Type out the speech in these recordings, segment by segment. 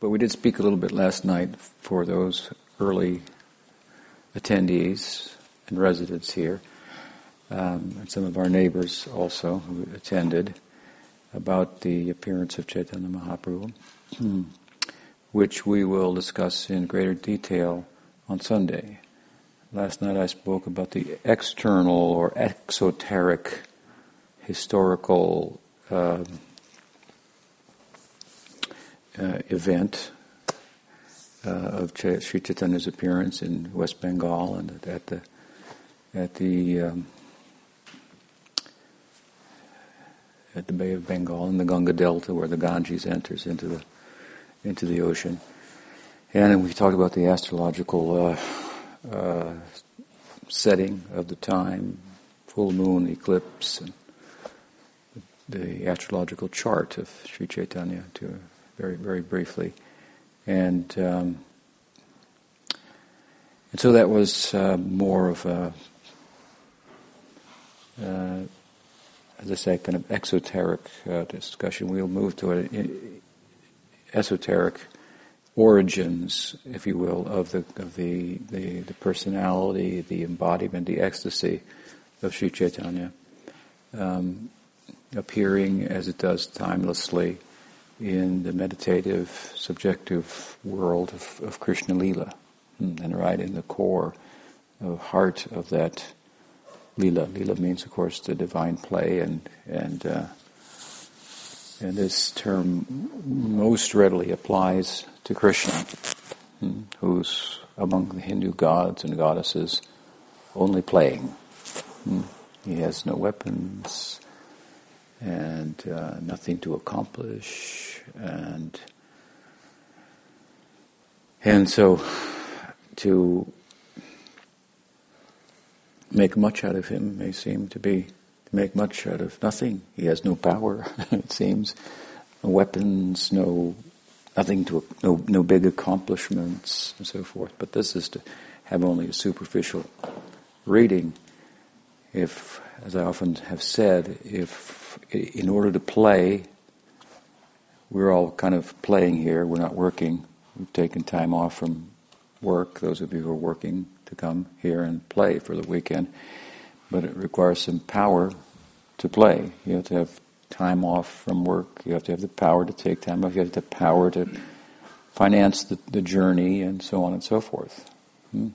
but we did speak a little bit last night for those early attendees and residents here, um, and some of our neighbors also who attended, about the appearance of Chaitanya Mahaprabhu, which we will discuss in greater detail on Sunday. Last night I spoke about the external or exoteric historical uh, event uh, of Ch- Sri Chaitanya's appearance in West Bengal and at the at the um, at the Bay of Bengal in the Ganga Delta, where the Ganges enters into the into the ocean, and we talked about the astrological uh, uh, setting of the time, full moon eclipse, and the astrological chart of Sri Chaitanya to very very briefly, and um, and so that was uh, more of a uh, as I say, kind of exoteric uh, discussion. We'll move to an esoteric origins, if you will, of the of the, the, the personality, the embodiment, the ecstasy of Sri Chaitanya, um, appearing as it does timelessly in the meditative, subjective world of, of Krishna Lila, hmm, and right in the core, of heart of that Lila. Lila means, of course, the divine play, and and uh, and this term most readily applies to Krishna, hmm, who's among the Hindu gods and goddesses only playing. Hmm. He has no weapons and uh, nothing to accomplish, and and so to make much out of him may seem to be to make much out of nothing. He has no power, it seems, no weapons, no nothing to no no big accomplishments and so forth. But this is to have only a superficial reading. If, as I often have said, if in order to play, we're all kind of playing here. We're not working. We've taken time off from work. Those of you who are working to come here and play for the weekend, but it requires some power to play. You have to have time off from work. You have to have the power to take time off. You have the power to finance the, the journey and so on and so forth. Hmm.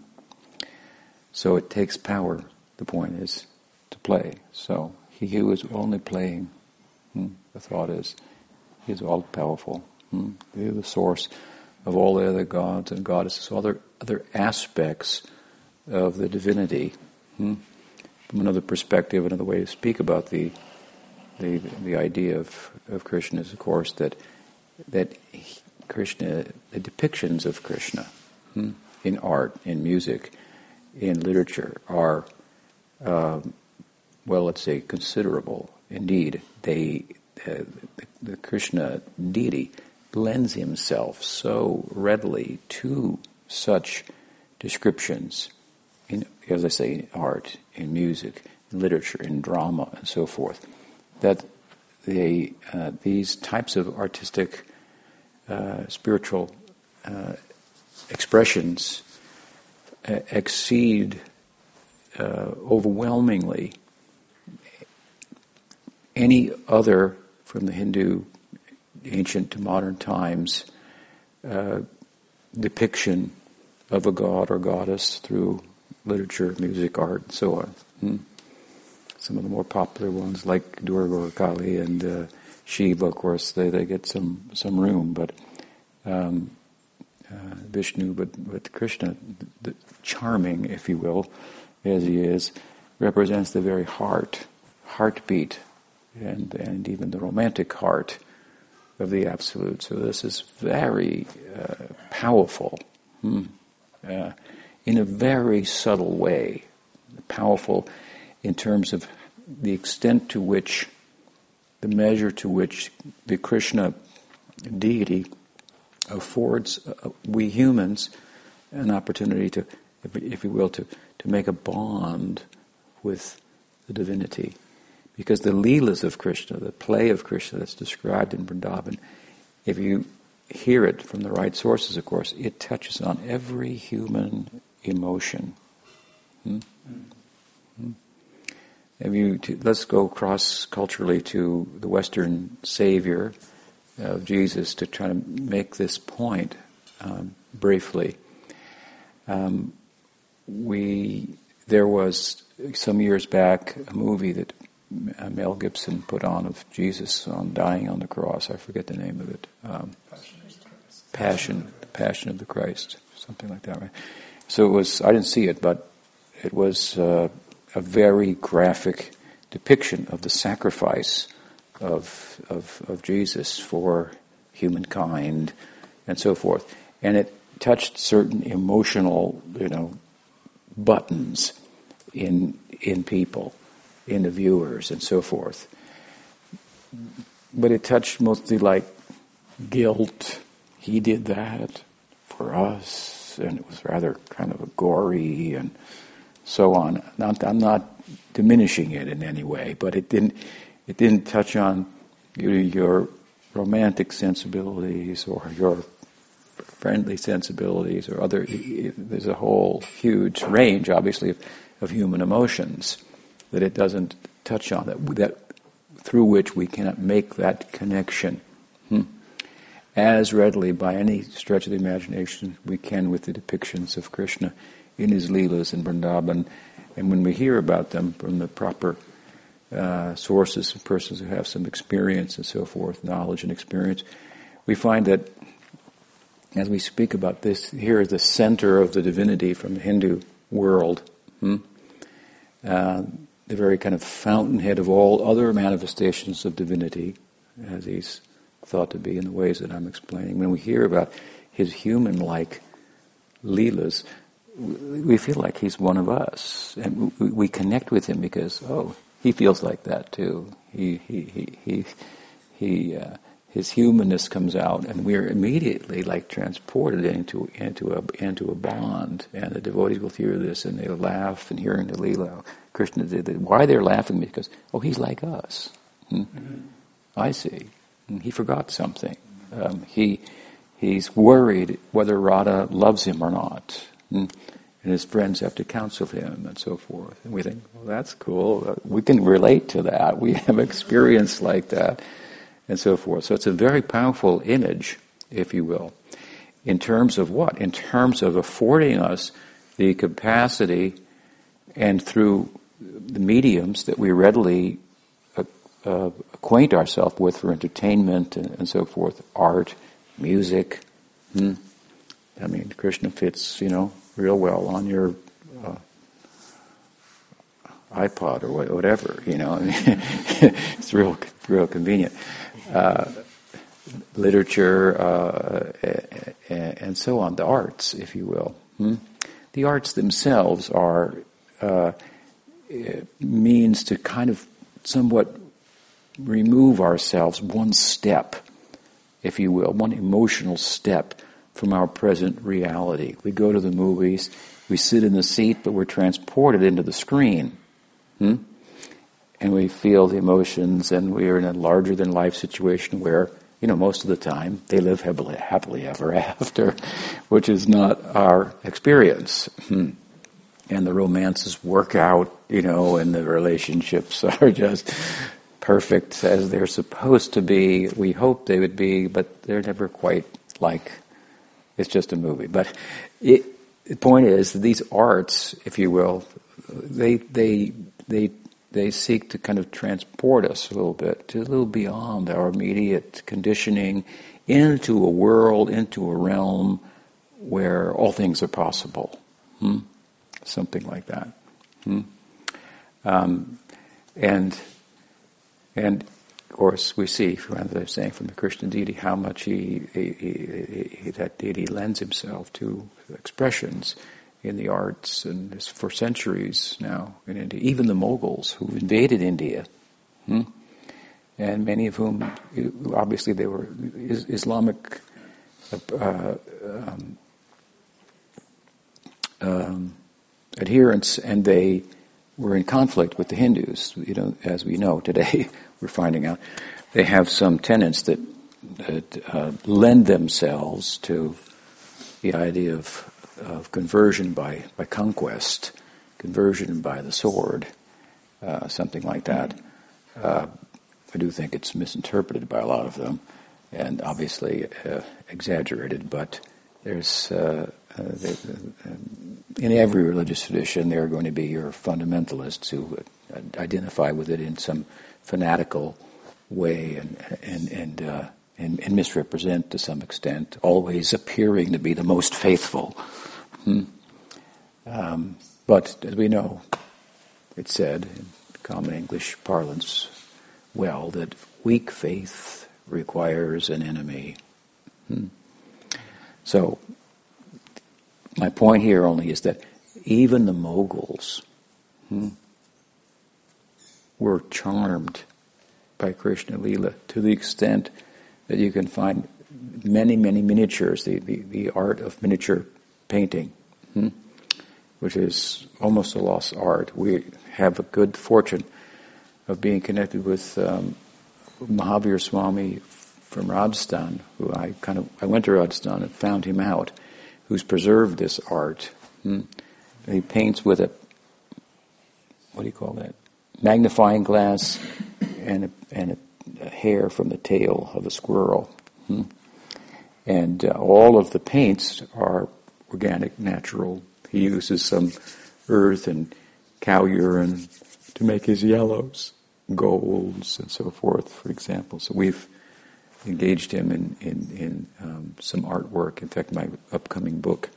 So it takes power. The point is to play. So he who is only playing, hmm, the thought is, he is all powerful. Hmm. He is the source of all the other gods and goddesses, all the other aspects of the divinity. Hmm? From another perspective, another way to speak about the the, the idea of, of Krishna is, of course, that that Krishna, the depictions of Krishna hmm, in art, in music, in literature are, um, well, let's say, considerable. Indeed, they uh, the, the Krishna deity lends himself so readily to such descriptions in, as I say, in art, in music, in literature, in drama, and so forth, that they, uh, these types of artistic, uh, spiritual uh, expressions uh, exceed uh, overwhelmingly any other from the Hindu ancient to modern times uh, depiction of a god or goddess through literature, music, art, and so on. Hmm. Some of the more popular ones, like Durga or Kali and uh, Shiva, of course, they, they get some, some room, but um, uh, Vishnu, but, but Krishna, the, the charming, if you will, as he is, represents the very heart, heartbeat, and, and even the romantic heart of the Absolute. So this is very uh, powerful. Hmm. Uh, in a very subtle way, powerful in terms of the extent to which, the measure to which the Krishna deity affords uh, we humans an opportunity to, if, if you will, to, to make a bond with the divinity. Because the Leelas of Krishna, the play of Krishna that's described in Vrindavan, if you hear it from the right sources, of course, it touches on every human emotion. Hmm? Hmm? You, to, let's go cross culturally to the Western Savior of Jesus to try to make this point um, briefly. Um, we there was some years back a movie that Mel Gibson put on of Jesus on dying on the cross. I forget the name of it. Um, Passion, the Passion of the Christ, something like that, right? So it was. I didn't see it, but it was uh, a very graphic depiction of the sacrifice of, of of Jesus for humankind and so forth, and it touched certain emotional, you know, buttons in in people, in the viewers, and so forth. But it touched mostly like guilt. He did that for us, and it was rather kind of a gory and so on. Not, I'm not diminishing it in any way, but it didn't. It didn't touch on your romantic sensibilities or your friendly sensibilities or other. There's a whole huge range, obviously, of, of human emotions that it doesn't touch on that that through which we cannot make that connection hmm, as readily by any stretch of the imagination we can with the depictions of Krishna in his leelas in Vrindavan. And when we hear about them from the proper uh, sources persons who have some experience and so forth, knowledge and experience, we find that as we speak about this, here is the center of the divinity from the Hindu world. Hmm? Uh, the very kind of fountainhead of all other manifestations of divinity, as he's thought to be in the ways that I'm explaining. When we hear about his human-like leelas, we feel like he's one of us, and we connect with him because oh, he feels like that too. He he he he he. Uh, his humanness comes out, and we're immediately like transported into into a into a bond. And the devotees will hear this, and they laugh, and hearing the lila, Krishna did that. Why they're laughing? Because oh, he's like us. Hmm? Mm-hmm. I see. And he forgot something. Um, he he's worried whether Radha loves him or not. Hmm? And his friends have to counsel him and so forth. And we think, well, that's cool. We can relate to that. We have experience like that and so forth. So it's a very powerful image, if you will, in terms of what? In terms of affording us the capacity and through the mediums that we readily uh, uh, acquaint ourselves with for entertainment and, and, so forth, art, music. Hmm? I mean, Krishna fits, you know, real well on your uh, iPod or whatever, you know. it's real, real convenient literature, uh, and so on, the arts, if you will. Hmm? The arts themselves are uh, means to kind of somewhat remove ourselves one step, if you will, one emotional step from our present reality. We go to the movies, we sit in the seat, but we're transported into the screen. Hmm? And we feel the emotions, and we are in a larger than life situation where, you know, most of the time they live happily, happily ever after, which is not our experience. Hmm. And the romances work out, you know, and the relationships are just perfect as they're supposed to be. We hope they would be, but they're never quite like it's just a movie. But it, the point is, these arts, if you will, they they they they seek to kind of transport us a little bit, to a little beyond our immediate conditioning, into a world, into a realm where all things are possible. Hmm? Something like that. Hmm? Um, and and of course we see, as I was saying, from the Krishna deity, how much he, he, he, he that deity lends himself to expressions in the arts and for centuries now in India. Even the Mughals who invaded India, hmm? and many of whom, obviously, they were Islamic uh, um, um, adherents, and they were in conflict with the Hindus. You know, as we know today, we're finding out they have some tenets that that uh, lend themselves to the idea of, of conversion by, by conquest, conversion by the sword, uh, something like that. Uh, I do think it's misinterpreted by a lot of them, and obviously uh, exaggerated. But there's uh, uh, in every religious tradition there are going to be your fundamentalists who identify with it in some fanatical way and and and, uh, and, and misrepresent to some extent, always appearing to be the most faithful. Hmm. Um, but as we know, it's said in common English parlance, well, that weak faith requires an enemy. Hmm. So, my point here only is that even the Mughals hmm, were charmed by Krishna Lila to the extent that you can find many, many miniatures, the, the, the art of miniature painting, hmm, which is almost a lost art. We have a good fortune of being connected with um, Mahavir Swami from Rajasthan, who I kind of I went to Rajasthan and found him out, who's preserved this art. Hmm. He paints with a what do you call that? Magnifying glass and a, and a, a hair from the tail of a squirrel. Hmm. And uh, all of the paints are organic, natural. He uses some earth and cow urine to make his yellows, golds, and so forth, for example. So we've engaged him in, in, in um, some artwork. In fact, my upcoming book,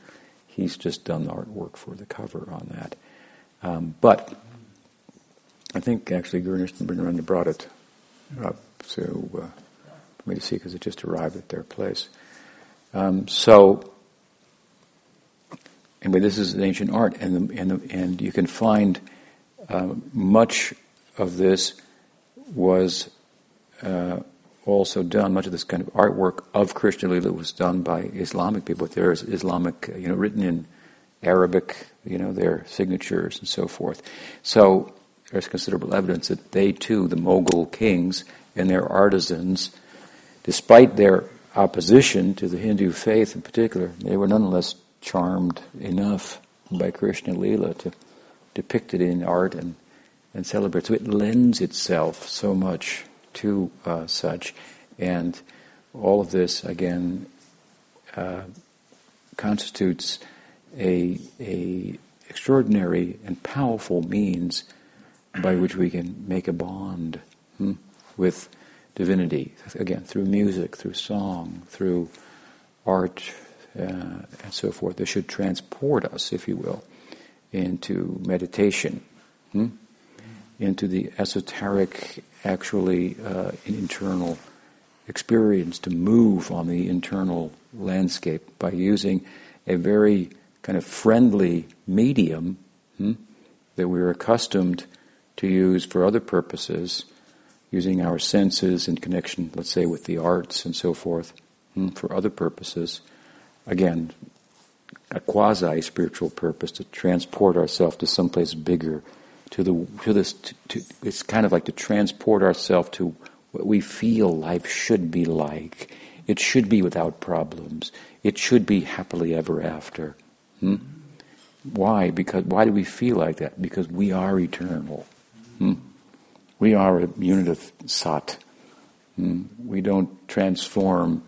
he's just done the artwork for the cover on that. Um, but I think actually Gurnesh and Brindamanda brought it up so, uh, for me to see because it just arrived at their place. Um, so, anyway, this is an ancient art, and the, and, the, and you can find uh, much of this was uh, also done. Much of this kind of artwork of Krishna Lila was done by Islamic people. There is Islamic, you know, written in Arabic, you know, their signatures and so forth. So there's considerable evidence that they too, the Mughal kings and their artisans, despite their opposition to the Hindu faith in particular, they were nonetheless charmed enough by Krishna Lila to depict it in art and, and celebrate. So it lends itself so much to uh, such. And all of this, again, uh, constitutes a, a extraordinary and powerful means by which we can make a bond hmm, with divinity, again, through music, through song, through art, uh, and so forth. This should transport us, if you will, into meditation, hmm, into the esoteric, actually uh, internal experience to move on the internal landscape by using a very kind of friendly medium hmm, that we're accustomed to use for other purposes, using our senses in connection, let's say, with the arts and so forth, hmm, for other purposes. Again, a quasi spiritual purpose to transport ourselves to someplace bigger, to the to this. To, to, it's kind of like to transport ourselves to what we feel life should be like. It should be without problems. It should be happily ever after. Hmm? Why? Because why do we feel like that? Because we are eternal. Hmm? We are a unit of sat. Hmm? We don't transform.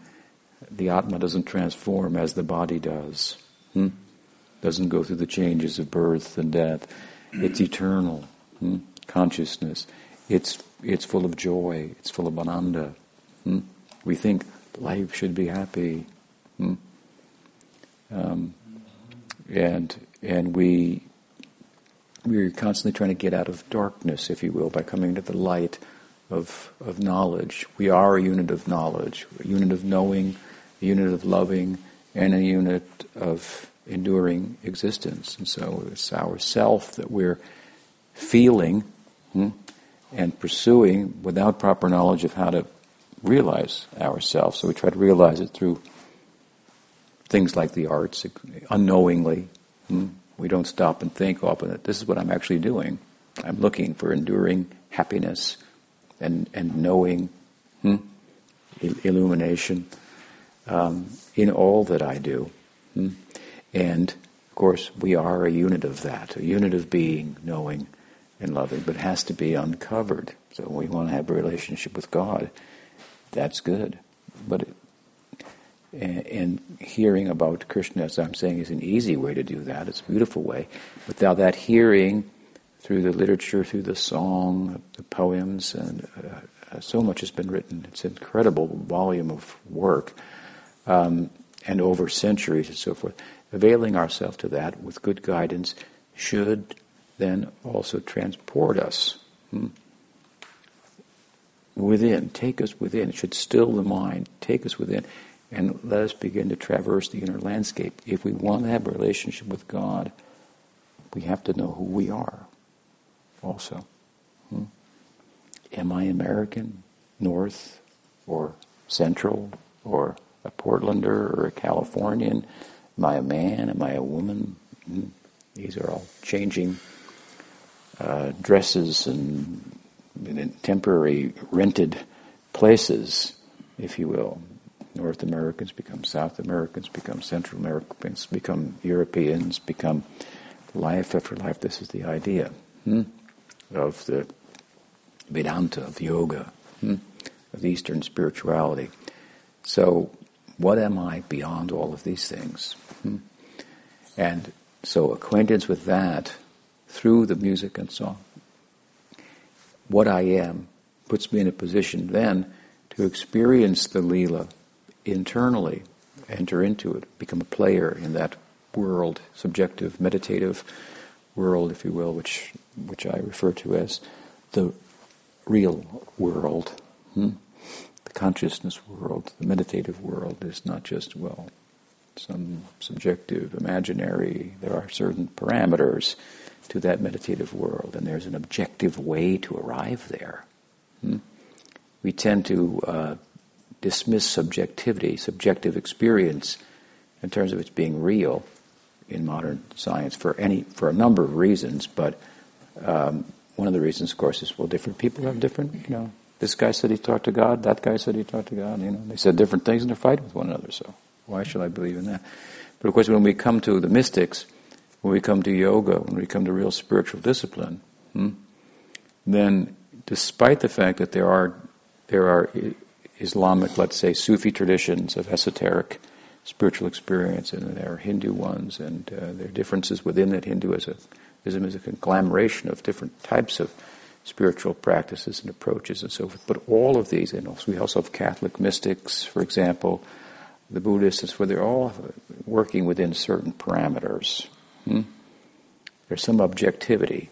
The Atma doesn't transform as the body does. Hmm? Doesn't go through the changes of birth and death. It's eternal hmm? consciousness. It's it's full of joy. It's full of ananda. We think life should be happy, um, and and we we're constantly trying to get out of darkness, if you will, by coming to the light of, of knowledge. We are a unit of knowledge, a unit of knowing, a unit of loving, and a unit of enduring existence. And so it's our self that we're feeling hmm, and pursuing without proper knowledge of how to realize ourselves. So we try to realize it through things like the arts, unknowingly. Hmm, we don't stop and think often that this is what I'm actually doing. I'm looking for enduring happiness and, and knowing hmm, illumination um, in all that I do. Hmm? And of course, we are a unit of that, a unit of being, knowing, and loving, but it has to be uncovered. So we want to have a relationship with God. That's good. But and, hearing about Krishna, as I'm saying, is an easy way to do that. It's a beautiful way. Without that hearing, through the literature, through the song, the poems, and uh, so much has been written. It's an incredible volume of work, um, and over centuries and so forth. Availing ourselves to that with good guidance should then also transport us hmm, within, take us within. It should still the mind, take us within, and let us begin to traverse the inner landscape. If we want to have a relationship with God, we have to know who we are also. Hmm? Am I American, North, or Central, or a Portlander, or a Californian? Am I a man? Am I a woman? Hmm? These are all changing uh, dresses and, and temporary rented places, if you will. North Americans become South Americans, become Central Americans, become Europeans, become life after life. This is the idea hmm, of the Vedanta, of yoga, hmm, of Eastern spirituality. So, what am I beyond all of these things? Hmm? And so, acquaintance with that through the music and song, what I am puts me in a position then to experience the Leela internally, enter into it, become a player in that world, subjective, meditative world, if you will, which which I refer to as the real world. Hmm? The consciousness world, the meditative world is not just, well, some subjective, imaginary, there are certain parameters to that meditative world, and there's an objective way to arrive there. Hmm? We tend to uh, dismiss subjectivity, subjective experience, in terms of its being real in modern science for any for a number of reasons. But um, one of the reasons, of course, is well, different people have different. You know, this guy said he talked to God. That guy said he talked to God. You know, they said different things and they're fighting with one another. So why should I believe in that? But of course, when we come to the mystics, when we come to yoga, when we come to real spiritual discipline, hmm, then despite the fact that there are there are Islamic, let's say, Sufi traditions of esoteric spiritual experience, and there are Hindu ones, and uh, there are differences within that Hinduism is a conglomeration of different types of spiritual practices and approaches and so forth. But all of these, and also we also have Catholic mystics, for example, the Buddhists, where they're all working within certain parameters. Hmm? There's some objectivity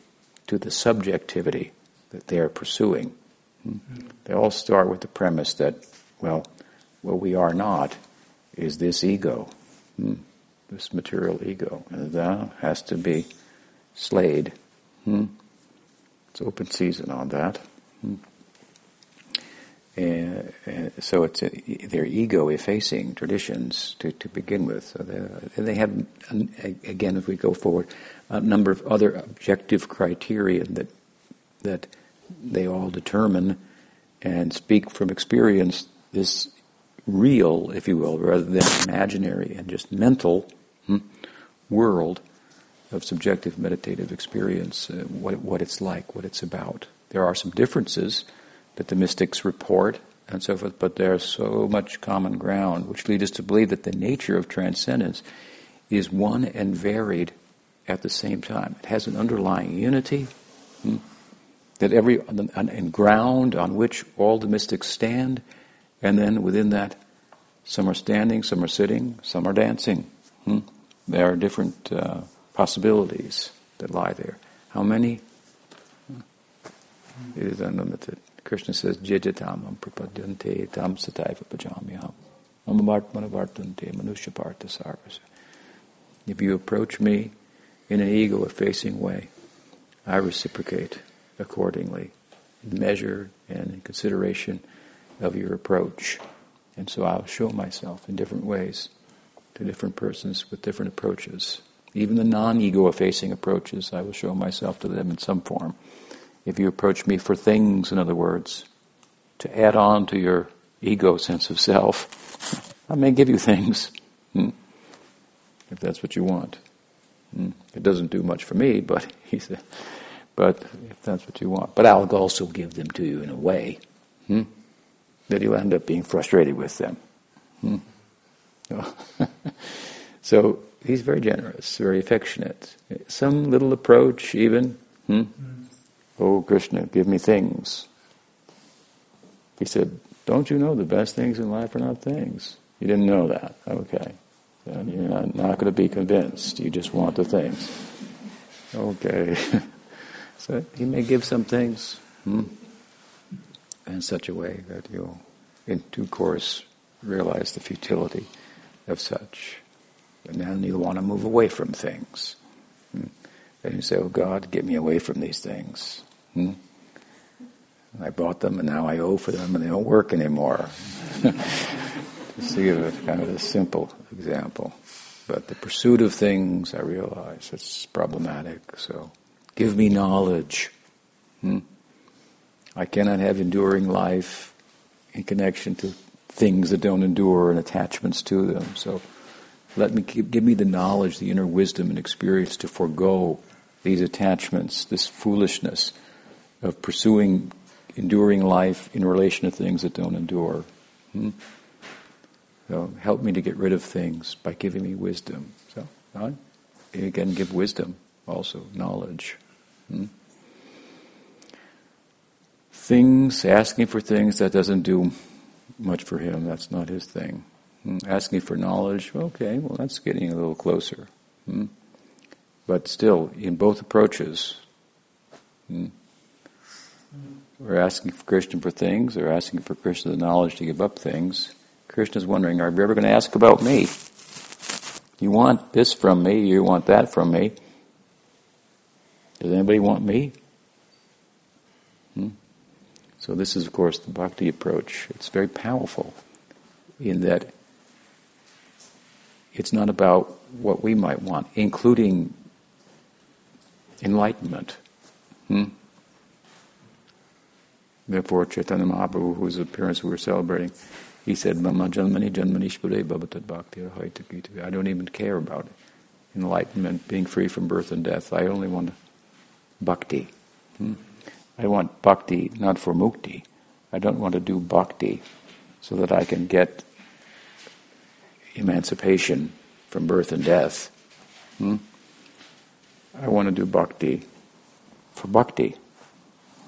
to the subjectivity that they are pursuing. They all start with the premise that, well, what we are not is this ego, hmm, this material ego, and that has to be slayed. Hmm. It's open season on that. Hmm. And, and, so it's a, they're ego-effacing traditions to, to begin with. So they, they have, again, if we go forward, a number of other objective criteria that that they all determine and speak from experience this real, if you will, rather than imaginary and just mental hmm, world of subjective meditative experience, uh, what, what it's like, what it's about. There are some differences that the mystics report and so forth, but there's so much common ground, which lead us to believe that the nature of transcendence is one and varied at the same time. It has an underlying unity. Hmm, that every and ground on which all the mystics stand, and then within that, some are standing, some are sitting, some are dancing. Hmm? There are different uh, possibilities that lie there. How many? It is unlimited. Krishna says, Jijatamam prapadyante tam sataiva pajamyam. Mamavartmanavartante manusha partha sarvasa. If you approach me in an ego-effacing way, I reciprocate accordingly, in measure and in consideration of your approach. And so I'll show myself in different ways to different persons with different approaches. Even the non ego effacing approaches, I will show myself to them in some form. If you approach me for things, in other words, to add on to your ego sense of self, I may give you things, hmm, if that's what you want. Hmm. It doesn't do much for me, but he said, but if that's what you want. But I'll also give them to you in a way hmm, that you'll end up being frustrated with them. Hmm. so he's very generous, very affectionate. Some little approach, even. Hmm? Mm. Oh, Krishna, give me things. He said, Don't you know the best things in life are not things? You didn't know that. Okay. Then you're not, not going to be convinced. You just want the things. Okay. so he may give some things hmm, in such a way that you'll, in due course, realize the futility of such. And then you want to move away from things. Hmm? And you say, Oh God, get me away from these things. Hmm? I bought them and now I owe for them and they don't work anymore. Just to give a kind of a simple example. But the pursuit of things, I realize, it's problematic. So give me knowledge. Hmm? I cannot have enduring life in connection to things that don't endure and attachments to them. So let me give, give me the knowledge, the inner wisdom and experience to forego these attachments, this foolishness of pursuing enduring life in relation to things that don't endure. Hmm? So help me to get rid of things by giving me wisdom. So again give wisdom, also knowledge. Hmm? Things, asking for things that doesn't do much for him. That's not his thing. Hmm? Asking for knowledge, okay, well, that's getting a little closer. Hmm? But still, in both approaches, we're asking for Krishna for things, or asking for Krishna the knowledge to give up things. Krishna's wondering, are you ever going to ask about me? You want this from me, you want that from me. Does anybody want me? Hmm? So this is, of course, the bhakti approach. It's very powerful in that it's not about what we might want, including enlightenment. Hmm? Therefore, Chaitanya Mahaprabhu, whose appearance we were celebrating, he said, bhakti I don't even care about enlightenment, being free from birth and death. I only want bhakti. Hmm? I want bhakti not for mukti. I don't want to do bhakti so that I can get emancipation from birth and death. Hmm? I want to do bhakti for bhakti.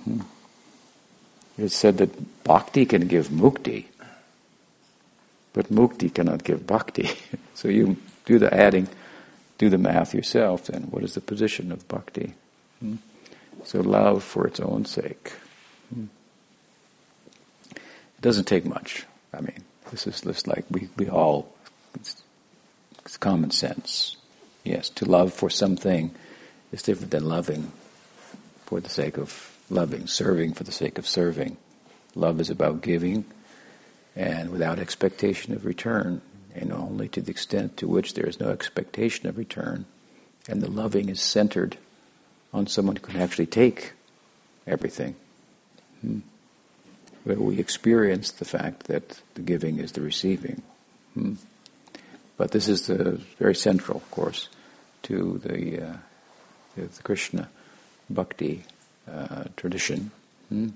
Hmm? It's said that bhakti can give mukti, but mukti cannot give bhakti. so you do the adding, do the math yourself then. What is the position of bhakti? Hmm? So love for its own sake. Hmm? It doesn't take much. I mean, this is just like we, we all it's, it's common sense. Yes, to love for something is different than loving for the sake of loving, serving for the sake of serving. Love is about giving and without expectation of return, and only to the extent to which there is no expectation of return, and the loving is centered on someone who can actually take everything. Hmm. Where we experience the fact that the giving is the receiving. Hmm. But this is the, very central, of course, to the, uh, the Krishna bhakti uh, tradition. Hmm?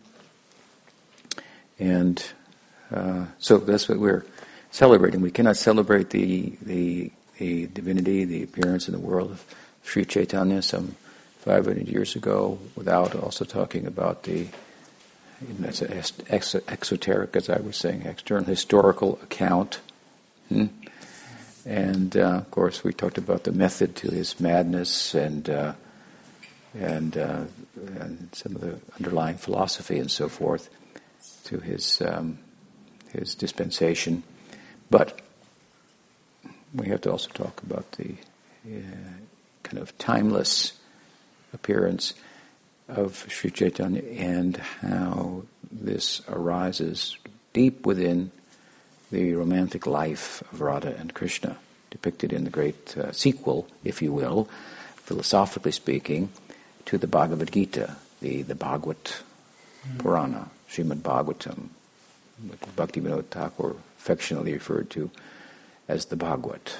And uh, so that's what we're celebrating. We cannot celebrate the, the, the divinity, the appearance in the world of Sri Chaitanya some 500 years ago without also talking about the that's ex- exoteric, as I was saying, external historical account. Hmm? And uh, of course, we talked about the method to his madness and uh, and, uh, and some of the underlying philosophy and so forth to his um, his dispensation. But we have to also talk about the uh, kind of timeless appearance of Sri Chaitanya and how this arises deep within the romantic life of Radha and Krishna, depicted in the great uh, sequel, if you will, philosophically speaking, to the Bhagavad Gita, the, the Bhagavad mm. Purana, Srimad Bhagavatam, what Bhaktivinoda Thakur affectionately referred to as the Bhagavad.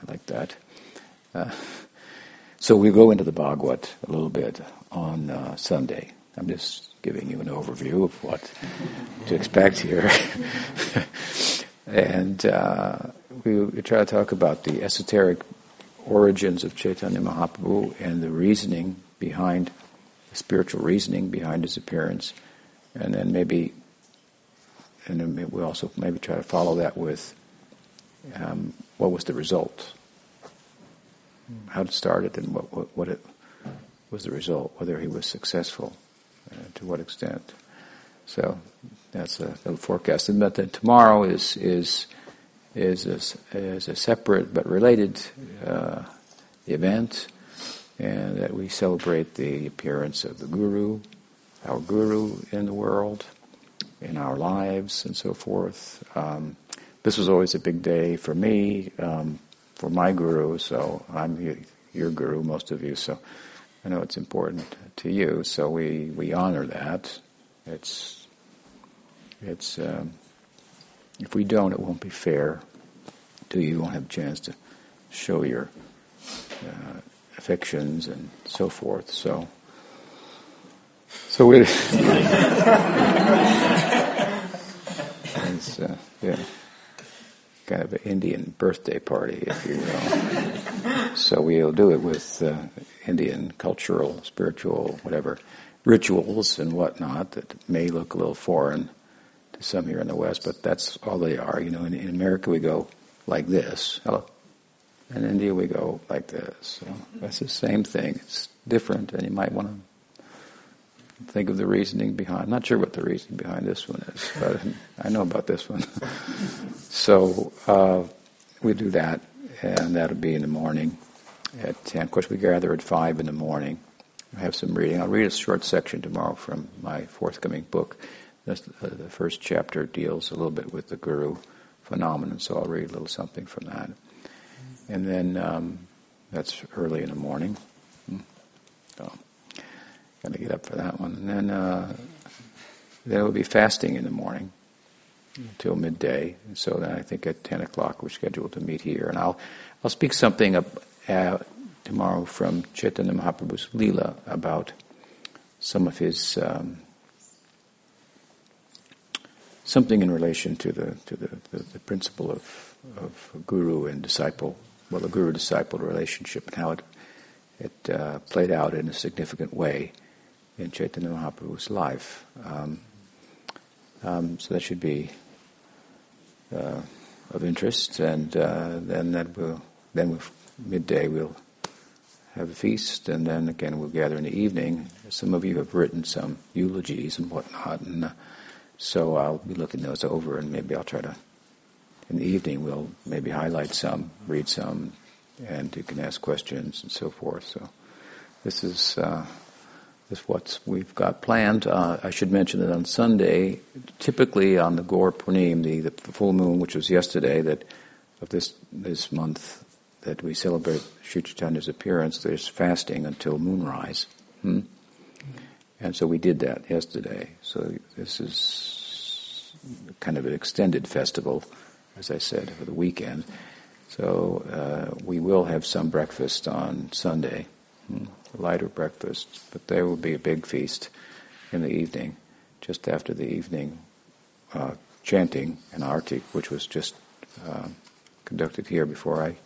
I like that. Uh, so we go into the Bhagavad a little bit on uh, Sunday. I'm just giving you an overview of what to expect here. and uh, we, we, try to talk about the esoteric origins of Chaitanya Mahaprabhu and the reasoning behind, the spiritual reasoning behind his appearance. And then maybe, and then we also maybe try to follow that with um, what was the result how to start it started and what, what, what it was the result, whether he was successful, uh, to what extent. So that's a little forecast. And but then tomorrow is is is a, is a separate but related uh, event, and that we celebrate the appearance of the Guru, our Guru in the world, in our lives, and so forth. Um, this was always a big day for me. Um, for my guru, so I'm your guru, most of you, so I know it's important to you. So we, we honor that. It's it's um, if we don't, it won't be fair to you. You won't have a chance to show your uh, affections and so forth. So so we. uh, yeah kind of an Indian birthday party, if you will. so we'll do it with uh, Indian cultural, spiritual, whatever rituals and whatnot that may look a little foreign to some here in the West, but that's all they are. You know, in, in America we go like this. Hello. In India we go like this. So that's the same thing. It's different, and you might want to think of the reasoning behind. I'm not sure what the reasoning behind this one is, but I know about this one. so uh, we do that, and that'll be in the morning at 10. Of course, we gather at 5 in the morning. I have some reading. I'll read a short section tomorrow from my forthcoming book. This, uh, the first chapter deals a little bit with the guru phenomenon, so I'll read a little something from that. And then um, that's early in the morning. Hmm. Got to get up for that one. And then uh, then we'll be fasting in the morning until midday. And so then I think at 10 o'clock we're scheduled to meet here. And I'll, I'll speak something up, uh, tomorrow from Chaitanya Mahaprabhu's Leela about some of his, um, something in relation to the, to the, the, the principle of, of guru and disciple, well, the guru-disciple relationship and how it, it uh, played out in a significant way in Chaitanya Mahaprabhu's life. Um, um, so that should be uh, of interest, and uh, then that will then we'll, midday we'll have a feast, and then again we'll gather in the evening. Some of you have written some eulogies and whatnot, and uh, so I'll be looking those over, and maybe I'll try to in the evening we'll maybe highlight some, read some, and you can ask questions and so forth. So this is. Is what we've got planned. Uh, I should mention that on Sunday, typically on the Gaura Purnima, the, the full moon, which was yesterday, that of this this month that we celebrate Sri Chaitanya's appearance, there's fasting until moonrise. Hmm? And so we did that yesterday. So this is kind of an extended festival, as I said, for the weekend. So uh, we will have some breakfast on Sunday. Hmm? lighter breakfast, but there will be a big feast in the evening, just after the evening uh, chanting and arti, which was just uh, conducted here before I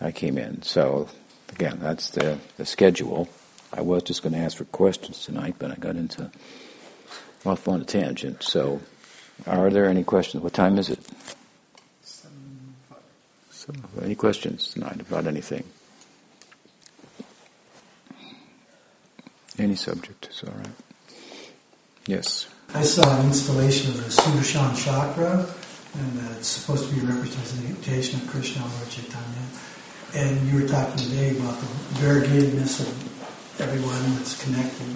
I came in. So again, that's the, the schedule. I was just going to ask for questions tonight, but I got into off on a tangent. So, are there any questions? What time is it? Seven. Any questions tonight about anything? Any subject is all right. Yes. I saw an installation of the Sudarshan chakra, and uh, it's supposed to be a representation of Krishna or Chaitanya. And you were talking today about the variegatedness of everyone that's connected.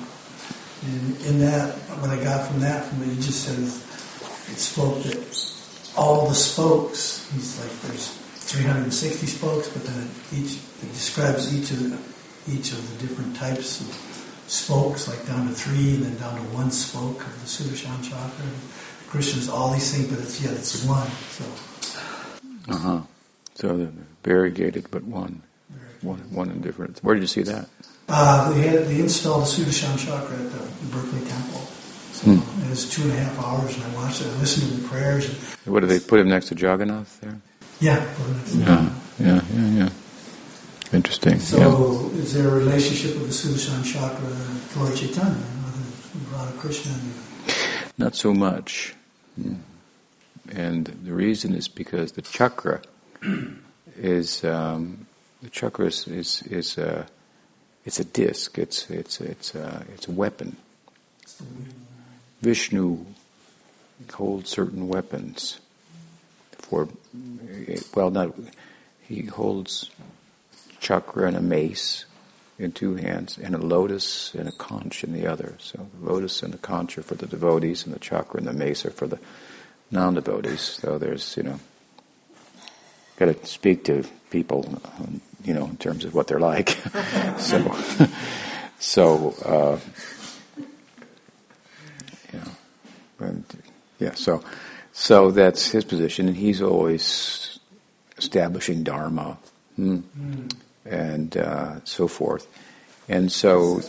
And in that, what I got from that, from what you just said, is it spoke that all the spokes, he's like, there's 360 spokes, but then each, it describes each of the, each of the different types of spokes, like down to three, and then down to one spoke of the Sudarshan chakra. Krishna's all these things, but it's yet it's one. So. Uh huh. So the variegated, but one, one, one in difference. Where did you see that? Uh, they had they installed the Sudarshan chakra at the Berkeley Temple. So Hmm. it was two and a half hours, and I watched it. I listened to the prayers. And, What did they put him next to Jagannath there? yeah. Yeah, yeah, yeah, yeah. Interesting. yeah. So is there a relationship with the Sudarshan chakra to Lord Chaitanya, with Radha Krishna? Not so much. Mm. And the reason is because the chakra is um, the chakra is is, is a it's a disc. It's it's it's a, it's a weapon. Vishnu holds certain weapons for well, not he holds chakra and a mace in two hands, and a lotus and a conch in the other. So the lotus and the conch are for the devotees, and the chakra and the mace are for the non-devotees. So there's, you know, got to speak to people, you know, in terms of what they're like. so, so, uh, and, yeah. So, so that's his position, and he's always establishing dharma. Hmm and uh, so forth. And so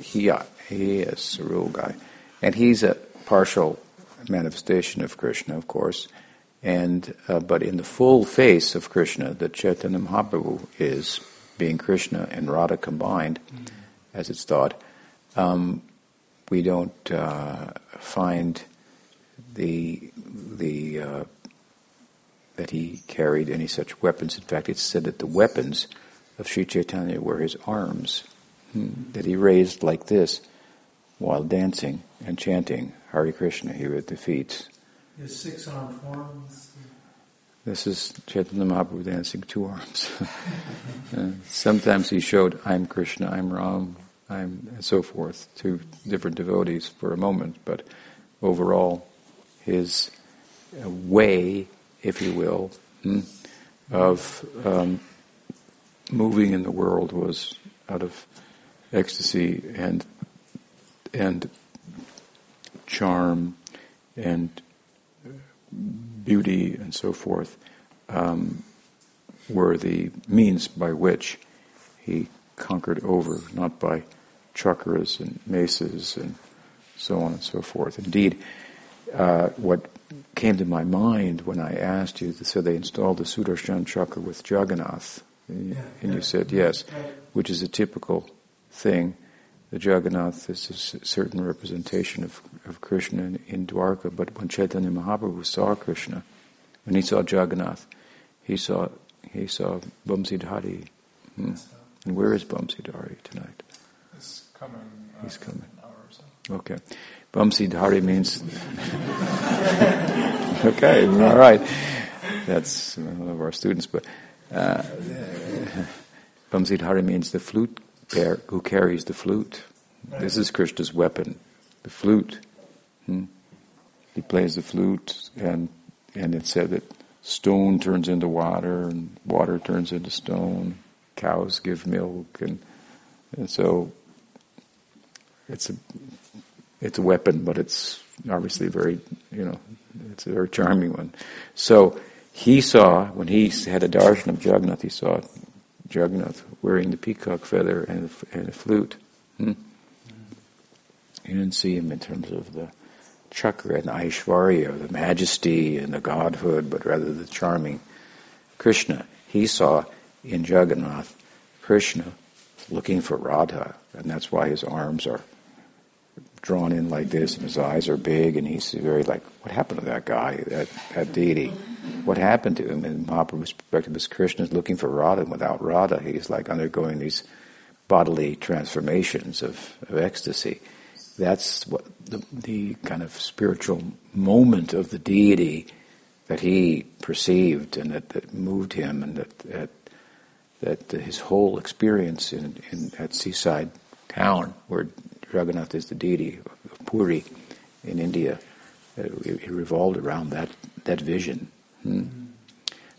he, uh, he is a rule guy. And he's a partial manifestation of Krishna, of course. And uh, but in the full face of Krishna, that Chaitanya Mahaprabhu is, being Krishna and Radha combined, as it's thought, um, we don't uh, find the the uh, that he carried any such weapons. In fact, it's said that the weapons of Sri Chaitanya were his arms hmm, that he raised like this while dancing and chanting Hare Krishna here at the feet. his six armed forms. This is Chaitanya Mahaprabhu dancing two arms. Uh, sometimes he showed I'm Krishna, I'm Ram, I'm and so forth to different devotees for a moment, but overall his uh, way, if you will, hmm, of um, moving in the world was out of ecstasy and and charm and beauty and so forth um, were the means by which he conquered over, not by chakras and maces and so on and so forth. Indeed, uh, what came to my mind when I asked you, so they installed the Sudarshan chakra with Jagannath, and you said yes, which is a typical thing. The Jagannath is a certain representation of, of Krishna in, in Dwarka, but when Chaitanya Mahaprabhu saw Krishna, when he saw Jagannath, he saw he saw Bamsidhari. Hmm. And where is Bamsidhari tonight? It's coming. Uh, He's coming. An hour or so. Okay. Bamsidhari means. okay, all right. That's one of our students, but uh, Bamsidhari means the flute bear who carries the flute. This is Krishna's weapon, the flute. Hmm? He plays the flute, and and it said that stone turns into water, and water turns into stone. Cows give milk, and and so it's a it's a weapon, but it's obviously very, you know, it's a very charming one. So he saw, when he had a darshan of Jagannath, he saw Jagannath wearing the peacock feather and a, and a flute. Hmm? He didn't see him in terms of the chakra and Aishwarya, the majesty and the godhood, but rather the charming Krishna. He saw in Jagannath Krishna looking for Radha, and that's why his arms are drawn in like this, and his eyes are big, and he's very like, what happened to that guy, that, that deity? What happened to him? And Mahaprabhu's perspective is Krishna is looking for Radha, and without Radha, he's like undergoing these bodily transformations of, of ecstasy. That's what the, the kind of spiritual moment of the deity that he perceived and that, that moved him, and that, that that his whole experience in, in that seaside town where Jagannath is the deity of Puri in India, uh, it, it revolved around that that vision. Hmm.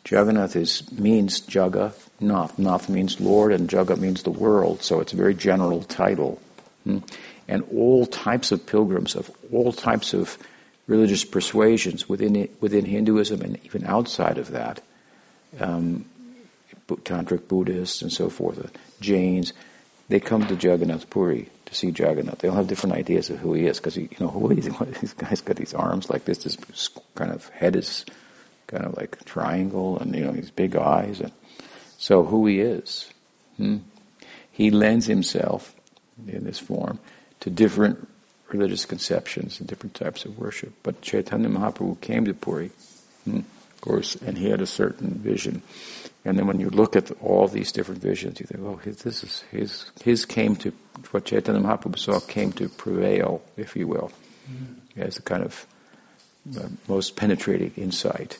Jagannath is means Jaga Nath. Nath means Lord, and Jaga means the world. So it's a very general title. Hmm. And all types of pilgrims of all types of religious persuasions within within Hinduism and even outside of that, um, tantric Buddhists and so forth, uh, Jains, they come to Jagannath Puri to see Jagannath. They all have different ideas of who he is because you know who is he? This guy's got these arms like this. This kind of head is kind of like a triangle, and you know these big eyes, and so who he is. Hmm? He lends himself in this form to different religious conceptions and different types of worship. But Chaitanya Mahaprabhu came to Puri, hmm, of course, and he had a certain vision. And then when you look at all these different visions, you think, oh, his, this is his. His came to what Chaitanya Mahaprabhu saw came to prevail, if you will, mm-hmm. as a kind of uh, most penetrating insight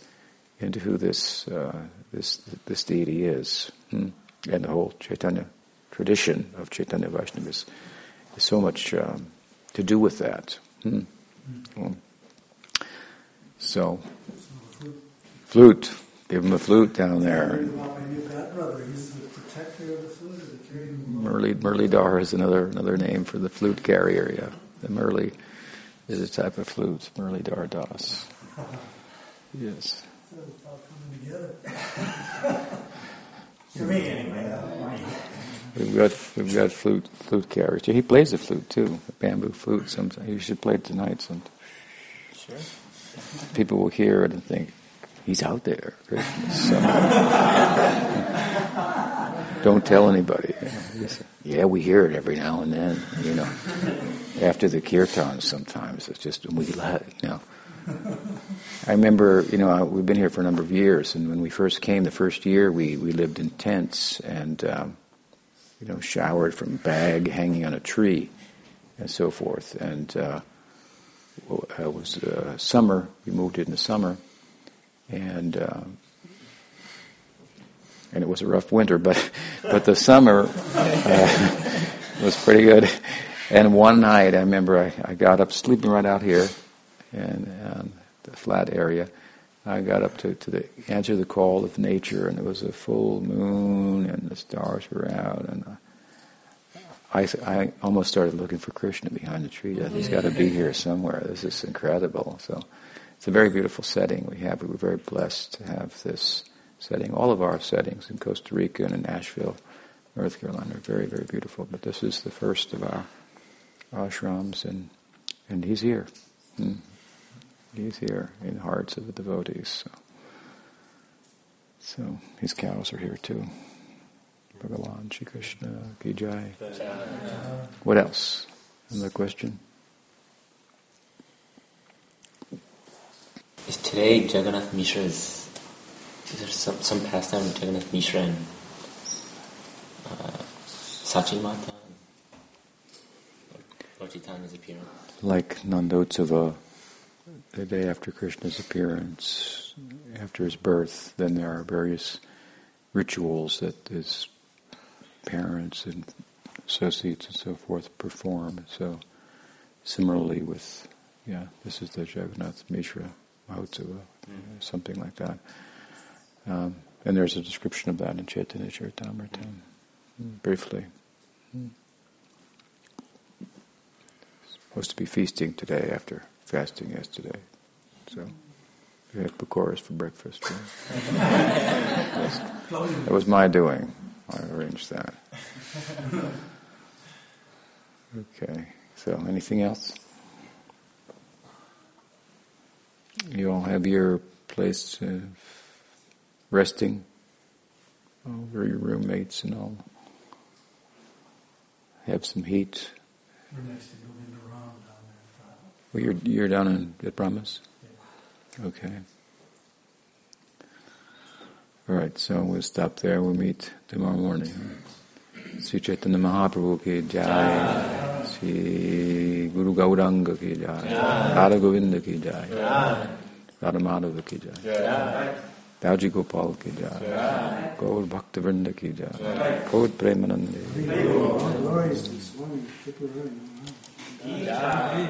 into who this uh, this this deity is, hmm? and the whole Chaitanya tradition of Chaitanya Vaishnavism, is so much um, to do with that. Hmm. Well, so, flute. Give him a flute down there. Murli Murlidhar is another another name for the flute carrier. Yeah, the Murli is a type of flute. Murlidhar Das. Yes. For me, anyway. We've got we've got flute flute carriers. He plays the flute too, a bamboo flute. Sometimes you should play it tonight. Sometime. Sure. People will hear it and think he's out there. So, don't tell anybody. Yeah, we hear it every now and then. You know, after the kirtans, sometimes it's just we let you know. I remember, you know, we've been here for a number of years, and when we first came, the first year, we, we lived in tents and, um, you know, showered from a bag hanging on a tree and so forth. And uh, it was uh, summer, we moved in the summer, and uh, and it was a rough winter, but but the summer uh, was pretty good. And one night, I remember I, I got up sleeping right out here, and um, the flat area. I got up to, to the answer the call of nature, and it was a full moon, and the stars were out, and I, I almost started looking for Krishna behind the tree. He's got to be here somewhere. This is incredible. So it's a very beautiful setting we have. We were very blessed to have this setting. All of our settings in Costa Rica and in Asheville, North Carolina, are very, very beautiful. But this is the first of our ashrams, and and he's here. Hmm. He's here in the hearts of the devotees. So, so his cows are here too. Bhagavan Shri Krishna Ki Jai. What else? Another question? Is today Jagannath Mishra's, is there some, some pastime with Jagannath Mishra and uh, Sachi Mata? Lord Chaitanya's appearance? Like Nandotsava the day after Krishna's appearance, after his birth, then there are various rituals that his parents and associates and so forth perform. So, similarly with, yeah, this is the Jagannath Mishra Mahotsava, mm-hmm. something like that. Um, and there's a description of that in Chaitanya Charitamrita, mm-hmm. briefly. Mm. Supposed to be feasting today after fasting yesterday. So we had pakoras for breakfast. Right? that was my doing. I arranged that. Okay. So anything else? You all have your place uh, resting over your roommates and all. Have some heat. Well, you're you're down in at Brahmas. Okay. All right, so we'll stop there. We'll meet tomorrow morning. Sri Chaitanya Mahaprabhu ki jai. Sri Guru Gauranga ki jai. Radha Govinda ki jai. Radha Madhava ki jai. Dauji Gopal ki jai. Gaur Bhakta Vrinda ki jai. Gaur Premanande. Jai.